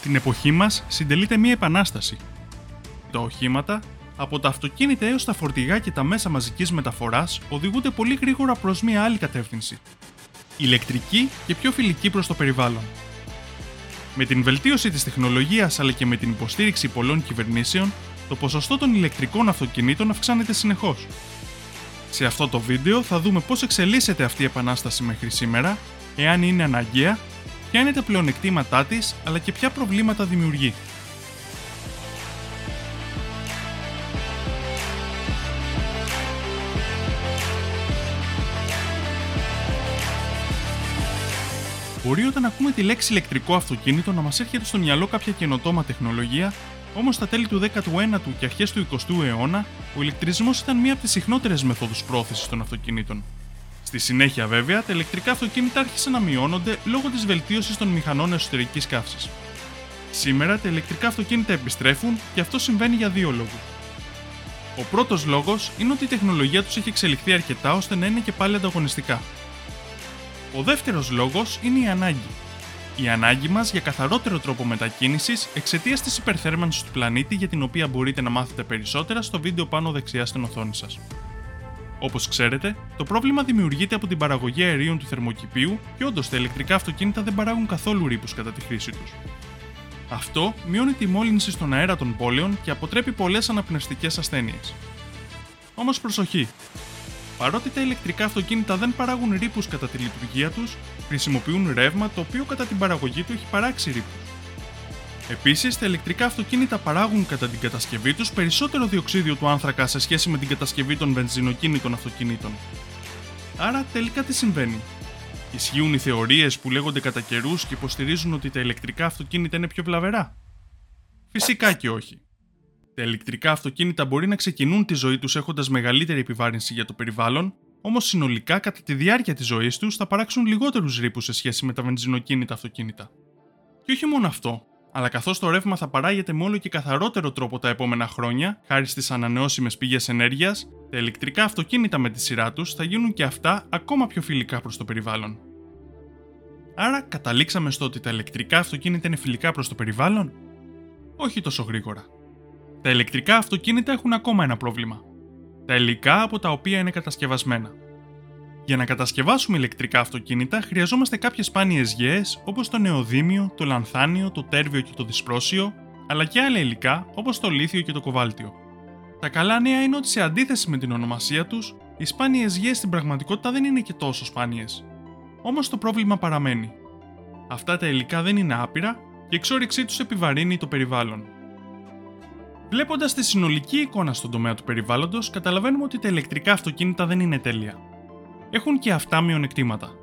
Στην εποχή μας συντελείται μία επανάσταση. Τα οχήματα, από τα αυτοκίνητα έως τα φορτηγά και τα μέσα μαζικής μεταφοράς, οδηγούνται πολύ γρήγορα προς μία άλλη κατεύθυνση. Ηλεκτρική και πιο φιλική προς το περιβάλλον. Με την βελτίωση της τεχνολογίας αλλά και με την υποστήριξη πολλών κυβερνήσεων, το ποσοστό των ηλεκτρικών αυτοκινήτων αυξάνεται συνεχώς. Σε αυτό το βίντεο θα δούμε πώς εξελίσσεται αυτή η επανάσταση μέχρι σήμερα, εάν είναι αναγκαία, ποια είναι τα πλεονεκτήματά της, αλλά και ποια προβλήματα δημιουργεί; Μπορεί όταν ακούμε τη λέξη ηλεκτρικό αυτοκίνητο να μας έρχεται στο μυαλό κάποια καινοτόμα τεχνολογία, όμως στα τέλη του 19ου και αρχές του 20ου αιώνα, ο ηλεκτρισμός ήταν μία από τις συχνότερες μεθόδους πρόθεσης των αυτοκινήτων. Στη συνέχεια, βέβαια, τα ηλεκτρικά αυτοκίνητα άρχισαν να μειώνονται λόγω της βελτίωσης των μηχανών εσωτερικής καύσης. Σήμερα τα ηλεκτρικά αυτοκίνητα επιστρέφουν και αυτό συμβαίνει για δύο λόγους. Ο πρώτος λόγος είναι ότι η τεχνολογία τους έχει εξελιχθεί αρκετά ώστε να είναι και πάλι ανταγωνιστικά. Ο δεύτερος λόγος είναι η ανάγκη. Η ανάγκη μας για καθαρότερο τρόπο μετακίνησης εξαιτίας της υπερθέρμανσης του πλανήτη για την οποία μπορείτε να μάθετε περισσότερα στο βίντεο πάνω δεξιά στην οθόνη σας. Όπως ξέρετε, το πρόβλημα δημιουργείται από την παραγωγή αερίων του θερμοκηπίου και όντως τα ηλεκτρικά αυτοκίνητα δεν παράγουν καθόλου ρήπους κατά τη χρήση τους. Αυτό μειώνει τη μόλυνση στον αέρα των πόλεων και αποτρέπει πολλές αναπνευστικές ασθένειες. Όμως προσοχή, Παρότι τα ηλεκτρικά αυτοκίνητα δεν παράγουν ρήπους κατά τη λειτουργία τους, χρησιμοποιούν ρεύμα το οποίο κατά την παραγωγή του έχει παράξει ρήπους. Επίσης, τα ηλεκτρικά αυτοκίνητα παράγουν κατά την κατασκευή τους περισσότερο διοξίδιο του άνθρακα σε σχέση με την κατασκευή των βενζινοκίνητων αυτοκινήτων. Άρα, τελικά τι συμβαίνει; Ισχύουν οι θεωρίες που λέγονται κατά καιρούς και υποστηρίζουν ότι τα ηλεκτρικά αυτοκίνητα είναι πιο βλαβερά; Φυσικά και όχι. Τα ηλεκτρικά αυτοκίνητα μπορεί να ξεκινούν τη ζωή τους έχοντας μεγαλύτερη επιβάρυνση για το περιβάλλον, όμως συνολικά κατά τη διάρκεια της ζωής τους θα παράξουν λιγότερους ρήπους σε σχέση με τα βενζινοκίνητα αυτοκίνητα. Και όχι μόνο αυτό, αλλά καθώς το ρεύμα θα παράγεται με όλο και καθαρότερο τρόπο τα επόμενα χρόνια, χάρη στις ανανεώσιμες πηγές ενέργειας, τα ηλεκτρικά αυτοκίνητα με τη σειρά τους θα γίνουν και αυτά ακόμα πιο φιλικά προς το περιβάλλον. Άρα, καταλήξαμε στο ότι τα ηλεκτρικά αυτοκίνητα είναι φιλικά προς το περιβάλλον; Όχι τόσο γρήγορα. Τα ηλεκτρικά αυτοκίνητα έχουν ακόμα ένα πρόβλημα. Τα υλικά από τα οποία είναι κατασκευασμένα. Για να κατασκευάσουμε ηλεκτρικά αυτοκίνητα χρειαζόμαστε κάποιες σπάνιες γέες όπως το νεοδίμιο, το λανθάνιο, το τέρβιο και το δυσπρόσιο, αλλά και άλλα υλικά όπως το λίθιο και το κοβάλτιο. Τα καλά νέα είναι ότι σε αντίθεση με την ονομασία τους, οι σπάνιες γέες στην πραγματικότητα δεν είναι και τόσο σπάνιες. Όμως το πρόβλημα παραμένει. Αυτά τα υλικά δεν είναι άπειρα και η εξόριξή τους επιβαρύνει το περιβάλλον. Βλέποντας τη συνολική εικόνα στον τομέα του περιβάλλοντος, καταλαβαίνουμε ότι τα ηλεκτρικά αυτοκίνητα δεν είναι τέλεια. Έχουν και αυτά μειονεκτήματα.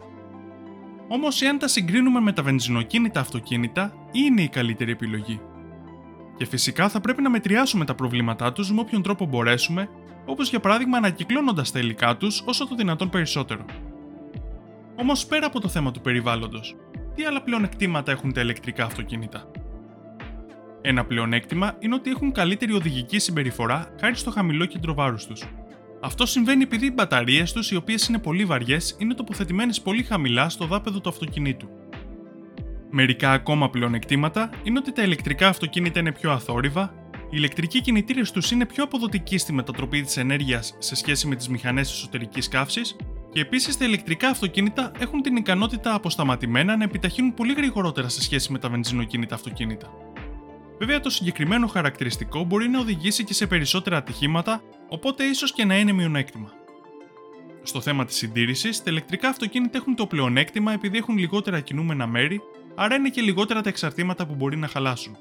Όμως, εάν τα συγκρίνουμε με τα βενζινοκίνητα αυτοκίνητα, είναι η καλύτερη επιλογή. Και φυσικά θα πρέπει να μετριάσουμε τα προβλήματά τους με όποιον τρόπο μπορέσουμε, όπως για παράδειγμα ανακυκλώνοντας τα υλικά τους όσο το δυνατόν περισσότερο. Όμως, πέρα από το θέμα του περιβάλλοντος, τι άλλα πλεονεκτήματα έχουν τα ηλεκτρικά αυτοκίνητα; Ένα πλεονέκτημα είναι ότι έχουν καλύτερη οδηγική συμπεριφορά χάρη στο χαμηλό κέντρο βάρους τους. Αυτό συμβαίνει επειδή οι μπαταρίες τους, οι οποίες είναι πολύ βαριές, είναι τοποθετημένες πολύ χαμηλά στο δάπεδο του αυτοκινήτου. Μερικά ακόμα πλεονεκτήματα είναι ότι τα ηλεκτρικά αυτοκίνητα είναι πιο αθόρυβα, οι ηλεκτρικοί κινητήρες τους είναι πιο αποδοτικοί στη μετατροπή της ενέργειας σε σχέση με τις μηχανές εσωτερικής καύσης και επίσης τα ηλεκτρικά αυτοκίνητα έχουν την ικανότητα αποσταματημένα να επιταχύνουν πολύ γρηγορότερα σε σχέση με τα βενζινοκίνητα αυτοκίνητα. Βέβαια, το συγκεκριμένο χαρακτηριστικό μπορεί να οδηγήσει και σε περισσότερα ατυχήματα, οπότε ίσως και να είναι μειονέκτημα. Στο θέμα της συντήρησης, τα ηλεκτρικά αυτοκίνητα έχουν το πλεονέκτημα επειδή έχουν λιγότερα κινούμενα μέρη, άρα είναι και λιγότερα τα εξαρτήματα που μπορεί να χαλάσουν.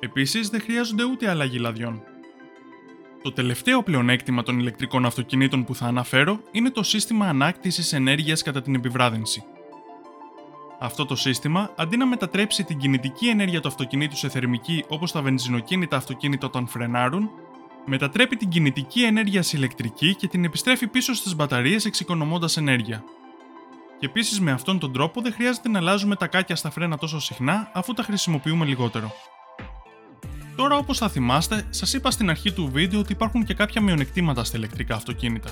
Επίσης, δεν χρειάζονται ούτε αλλαγή λαδιών. Το τελευταίο πλεονέκτημα των ηλεκτρικών αυτοκινήτων που θα αναφέρω είναι το σύστημα ανάκτησης ενέργειας κατά την επιβράδυνση. Αυτό το σύστημα, αντί να μετατρέψει την κινητική ενέργεια του αυτοκινήτου σε θερμική όπως τα βενζινοκίνητα αυτοκίνητα όταν φρενάρουν, μετατρέπει την κινητική ενέργεια σε ηλεκτρική και την επιστρέφει πίσω στις μπαταρίες εξοικονομώντας ενέργεια. Και επίσης με αυτόν τον τρόπο δεν χρειάζεται να αλλάζουμε τα κάκια στα φρένα τόσο συχνά αφού τα χρησιμοποιούμε λιγότερο. Τώρα, όπως θα θυμάστε, σας είπα στην αρχή του βίντεο ότι υπάρχουν και κάποια μειονεκτήματα στα ηλεκτρικά αυτοκίνητα.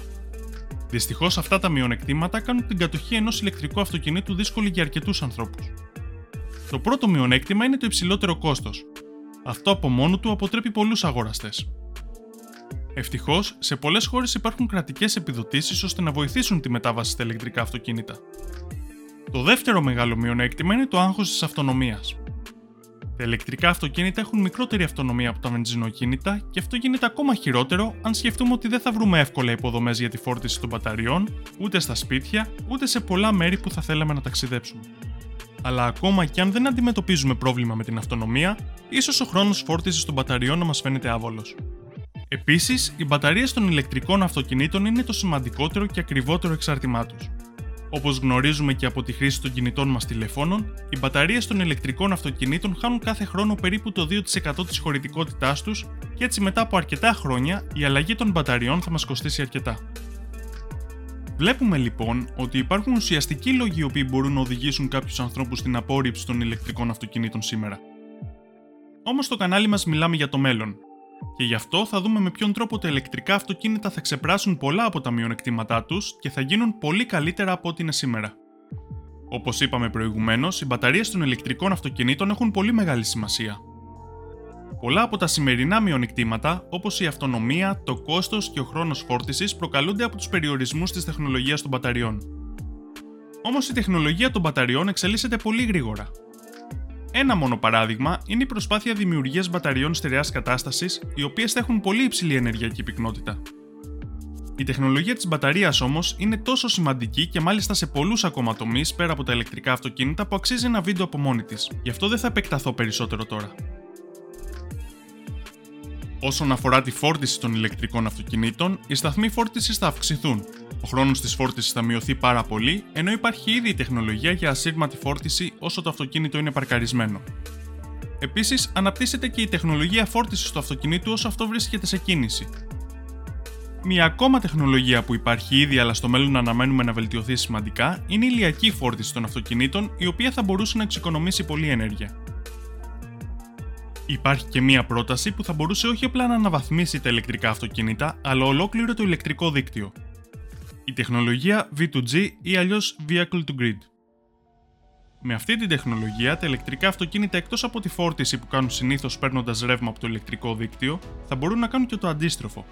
Δυστυχώς αυτά τα μειονεκτήματα κάνουν την κατοχή ενός ηλεκτρικού αυτοκινήτου δύσκολη για αρκετούς ανθρώπους. Το πρώτο μειονέκτημα είναι το υψηλότερο κόστος. Αυτό από μόνο του αποτρέπει πολλούς αγοραστές. Ευτυχώς, σε πολλές χώρες υπάρχουν κρατικές επιδοτήσεις ώστε να βοηθήσουν τη μετάβαση στα ηλεκτρικά αυτοκίνητα. Το δεύτερο μεγάλο μειονέκτημα είναι το άγχος της αυτονομίας. Τα ηλεκτρικά αυτοκίνητα έχουν μικρότερη αυτονομία από τα βενζινοκίνητα και αυτό γίνεται ακόμα χειρότερο αν σκεφτούμε ότι δεν θα βρούμε εύκολα υποδομές για τη φόρτιση των μπαταριών, ούτε στα σπίτια, ούτε σε πολλά μέρη που θα θέλαμε να ταξιδέψουμε. Αλλά ακόμα και αν δεν αντιμετωπίζουμε πρόβλημα με την αυτονομία, ίσως ο χρόνος φόρτισης των μπαταριών να μας φαίνεται άβολος. Επίσης, οι μπαταρίες των ηλεκτρικών αυτοκινήτων είναι το σημαντικότερο και ακριβότερο εξάρτημά τους. Όπως γνωρίζουμε και από τη χρήση των κινητών μας τηλεφώνων, οι μπαταρίες των ηλεκτρικών αυτοκινήτων χάνουν κάθε χρόνο περίπου το 2% της χωρητικότητάς τους και έτσι μετά από αρκετά χρόνια η αλλαγή των μπαταριών θα μας κοστίσει αρκετά. Βλέπουμε λοιπόν ότι υπάρχουν ουσιαστικοί λόγοι οι οποίοι μπορούν να οδηγήσουν κάποιους ανθρώπους στην απόρριψη των ηλεκτρικών αυτοκινήτων σήμερα. Όμως στο κανάλι μας μιλάμε για το μέλλον, και γι' αυτό θα δούμε με ποιον τρόπο τα ηλεκτρικά αυτοκίνητα θα ξεπράσουν πολλά από τα μειονεκτήματά τους και θα γίνουν πολύ καλύτερα από ό,τι είναι σήμερα. Όπως είπαμε προηγουμένως, οι μπαταρίες των ηλεκτρικών αυτοκινήτων έχουν πολύ μεγάλη σημασία. Πολλά από τα σημερινά μειονεκτήματα, όπως η αυτονομία, το κόστος και ο χρόνος φόρτισης, προκαλούνται από τους περιορισμούς της τεχνολογίας των μπαταριών. Όμως η τεχνολογία των μπαταριών εξελίσσεται πολύ γρήγορα ένα μόνο παράδειγμα είναι η προσπάθεια δημιουργίας μπαταριών στερεάς κατάστασης, οι οποίες θα έχουν πολύ υψηλή ενεργειακή πυκνότητα. Η τεχνολογία της μπαταρίας όμως είναι τόσο σημαντική και μάλιστα σε πολλούς ακόμα τομείς πέρα από τα ηλεκτρικά αυτοκίνητα που αξίζει ένα βίντεο από μόνη της, γι' αυτό δεν θα επεκταθώ περισσότερο τώρα. Όσον αφορά τη φόρτιση των ηλεκτρικών αυτοκινήτων, οι σταθμοί φόρτισης θα αυξηθούν, ο χρόνος της φόρτισης θα μειωθεί πάρα πολύ, ενώ υπάρχει ήδη η τεχνολογία για ασύρματη φόρτιση όσο το αυτοκίνητο είναι παρκαρισμένο. Επίσης, αναπτύσσεται και η τεχνολογία φόρτισης του αυτοκινήτου όσο αυτό βρίσκεται σε κίνηση. Μια ακόμα τεχνολογία που υπάρχει ήδη αλλά στο μέλλον αναμένουμε να βελτιωθεί σημαντικά είναι η ηλιακή φόρτιση των αυτοκινήτων, η οποία θα μπορούσε να εξοικονομήσει πολλή ενέργεια. Υπάρχει και μία πρόταση που θα μπορούσε όχι απλά να αναβαθμίσει τα ηλεκτρικά αυτοκίνητα, αλλά ολόκληρο το ηλεκτρικό δίκτυο, η τεχνολογία V2G ή αλλιώς Vehicle to Grid. Με αυτή την τεχνολογία, τα ηλεκτρικά αυτοκίνητα εκτός από τη φόρτιση που κάνουν συνήθως παίρνοντας ρεύμα από το ηλεκτρικό δίκτυο, θα μπορούν να κάνουν και το αντίστροφο.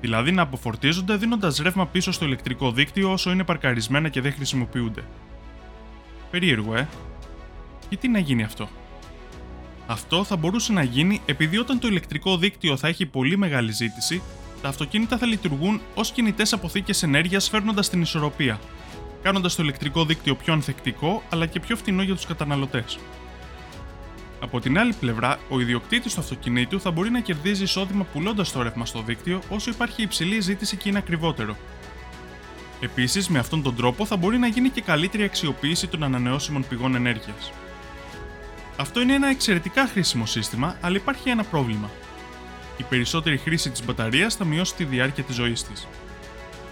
Δηλαδή να αποφορτίζονται δίνοντας ρεύμα πίσω στο ηλεκτρικό δίκτυο όσο είναι παρκαρισμένα και δεν χρησιμοποιούνται. Περίεργο, ε; Γιατί να γίνει αυτό; Αυτό θα μπορούσε να γίνει επειδή όταν το ηλεκτρικό δίκτυο θα έχει πολύ μεγάλη ζήτηση, τα αυτοκίνητα θα λειτουργούν ως κινητές αποθήκες ενέργειας φέρνοντας την ισορροπία, κάνοντας το ηλεκτρικό δίκτυο πιο ανθεκτικό αλλά και πιο φτηνό για τους καταναλωτές. Από την άλλη πλευρά, ο ιδιοκτήτης του αυτοκινήτου θα μπορεί να κερδίζει εισόδημα πουλώντας το ρεύμα στο δίκτυο όσο υπάρχει υψηλή ζήτηση και είναι ακριβότερο. Επίσης, με αυτόν τον τρόπο θα μπορεί να γίνει και καλύτερη αξιοποίηση των ανανεώσιμων πηγών ενέργειας. Αυτό είναι ένα εξαιρετικά χρήσιμο σύστημα, αλλά υπάρχει ένα πρόβλημα η περισσότερη χρήση της μπαταρίας θα μειώσει τη διάρκεια της ζωής της.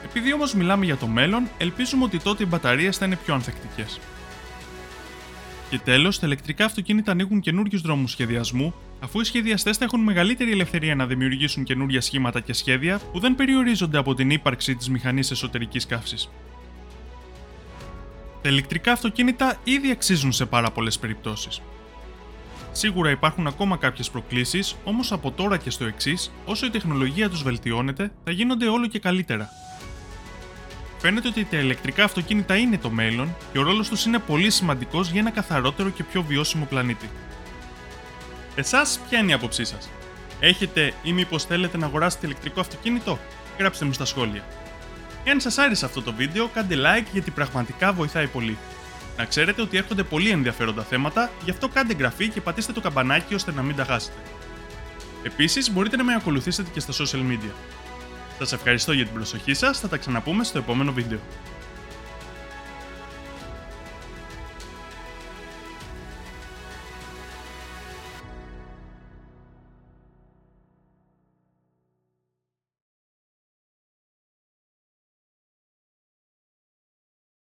Επειδή όμως μιλάμε για το μέλλον, ελπίζουμε ότι τότε οι μπαταρίες θα είναι πιο ανθεκτικές. Και τέλος, τα ηλεκτρικά αυτοκίνητα ανοίγουν καινούριους δρόμους σχεδιασμού, αφού οι σχεδιαστές θα έχουν μεγαλύτερη ελευθερία να δημιουργήσουν καινούργια σχήματα και σχέδια που δεν περιορίζονται από την ύπαρξη της μηχανής εσωτερικής καύσης. Τα ηλεκτρικά αυτοκίνητα ήδη αξίζουν σε πάρα πολλές περιπτώσεις. Σίγουρα υπάρχουν ακόμα κάποιες προκλήσεις, όμως από τώρα και στο εξής, όσο η τεχνολογία τους βελτιώνεται, θα γίνονται όλο και καλύτερα. Φαίνεται ότι τα ηλεκτρικά αυτοκίνητα είναι το μέλλον και ο ρόλος τους είναι πολύ σημαντικός για ένα καθαρότερο και πιο βιώσιμο πλανήτη. Εσάς, ποια είναι η άποψή σας, Έχετε ή μήπως θέλετε να αγοράσετε ηλεκτρικό αυτοκίνητο, γράψτε μου στα σχόλια. Εάν σας άρεσε αυτό το βίντεο, κάντε like γιατί πραγματικά βοηθάει πολύ. Να ξέρετε ότι έρχονται πολύ ενδιαφέροντα θέματα, γι' αυτό κάντε εγγραφή και πατήστε το καμπανάκι ώστε να μην τα χάσετε. Επίσης, μπορείτε να με ακολουθήσετε και στα social media. Σας ευχαριστώ για την προσοχή σας, θα τα ξαναπούμε στο επόμενο βίντεο.